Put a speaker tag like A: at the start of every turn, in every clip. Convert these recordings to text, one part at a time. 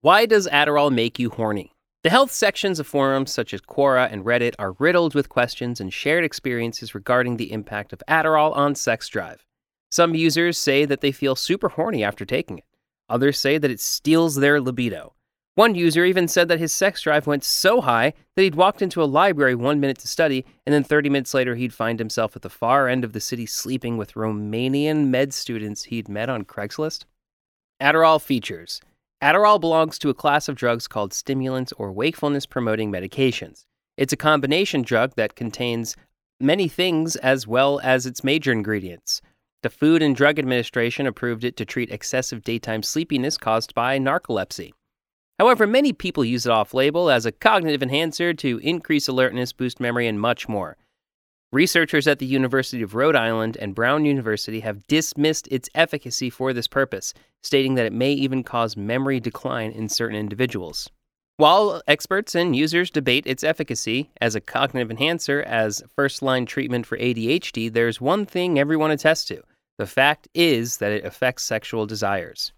A: Why does Adderall make you horny? The health sections of forums such as Quora and Reddit are riddled with questions and shared experiences regarding the impact of Adderall on sex drive. Some users say that they feel super horny after taking it. Others say that it steals their libido. One user even said that his sex drive went so high that he'd walked into a library one minute to study, and then 30 minutes later he'd find himself at the far end of the city sleeping with Romanian med students he'd met on Craigslist. Adderall features Adderall belongs to a class of drugs called stimulants or wakefulness promoting medications. It's a combination drug that contains many things as well as its major ingredients. The Food and Drug Administration approved it to treat excessive daytime sleepiness caused by narcolepsy. However, many people use it off label as a cognitive enhancer to increase alertness, boost memory, and much more. Researchers at the University of Rhode Island and Brown University have dismissed its efficacy for this purpose, stating that it may even cause memory decline in certain individuals. While experts and users debate its efficacy as a cognitive enhancer as first line treatment for ADHD, there's one thing everyone attests to. The fact is that it affects sexual desires.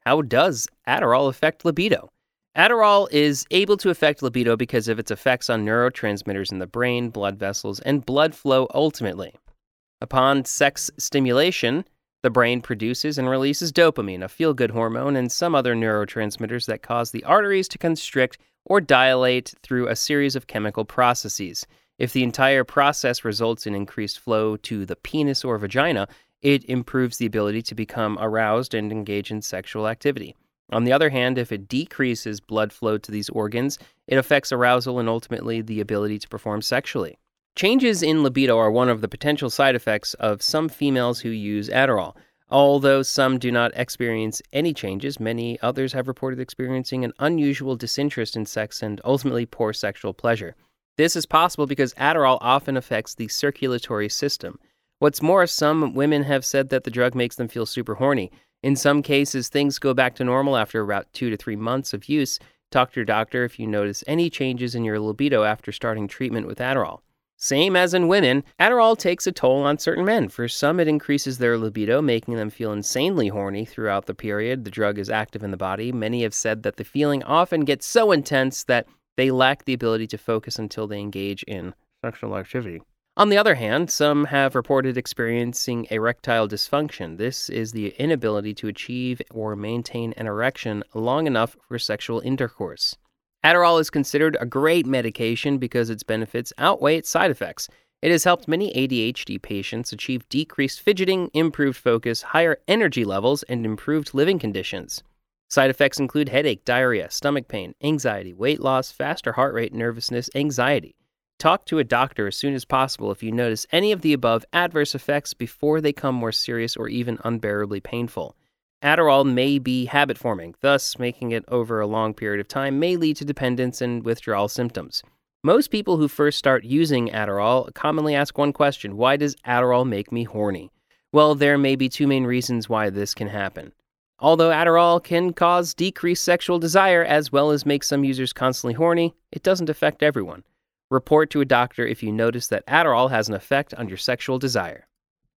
A: How does Adderall affect libido? Adderall is able to affect libido because of its effects on neurotransmitters in the brain, blood vessels, and blood flow ultimately. Upon sex stimulation, the brain produces and releases dopamine, a feel good hormone, and some other neurotransmitters that cause the arteries to constrict or dilate through a series of chemical processes. If the entire process results in increased flow to the penis or vagina, it improves the ability to become aroused and engage in sexual activity. On the other hand, if it decreases blood flow to these organs, it affects arousal and ultimately the ability to perform sexually. Changes in libido are one of the potential side effects of some females who use Adderall. Although some do not experience any changes, many others have reported experiencing an unusual disinterest in sex and ultimately poor sexual pleasure. This is possible because Adderall often affects the circulatory system. What's more, some women have said that the drug makes them feel super horny. In some cases, things go back to normal after about two to three months of use. Talk to your doctor if you notice any changes in your libido after starting treatment with Adderall. Same as in women, Adderall takes a toll on certain men. For some, it increases their libido, making them feel insanely horny throughout the period the drug is active in the body. Many have said that the feeling often gets so intense that they lack the ability to focus until they engage in sexual activity. On the other hand, some have reported experiencing erectile dysfunction. This is the inability to achieve or maintain an erection long enough for sexual intercourse. Adderall is considered a great medication because its benefits outweigh its side effects. It has helped many ADHD patients achieve decreased fidgeting, improved focus, higher energy levels, and improved living conditions. Side effects include headache, diarrhea, stomach pain, anxiety, weight loss, faster heart rate, nervousness, anxiety. Talk to a doctor as soon as possible if you notice any of the above adverse effects before they become more serious or even unbearably painful. Adderall may be habit forming, thus, making it over a long period of time may lead to dependence and withdrawal symptoms. Most people who first start using Adderall commonly ask one question Why does Adderall make me horny? Well, there may be two main reasons why this can happen. Although Adderall can cause decreased sexual desire as well as make some users constantly horny, it doesn't affect everyone. Report to a doctor if you notice that Adderall has an effect on your sexual desire.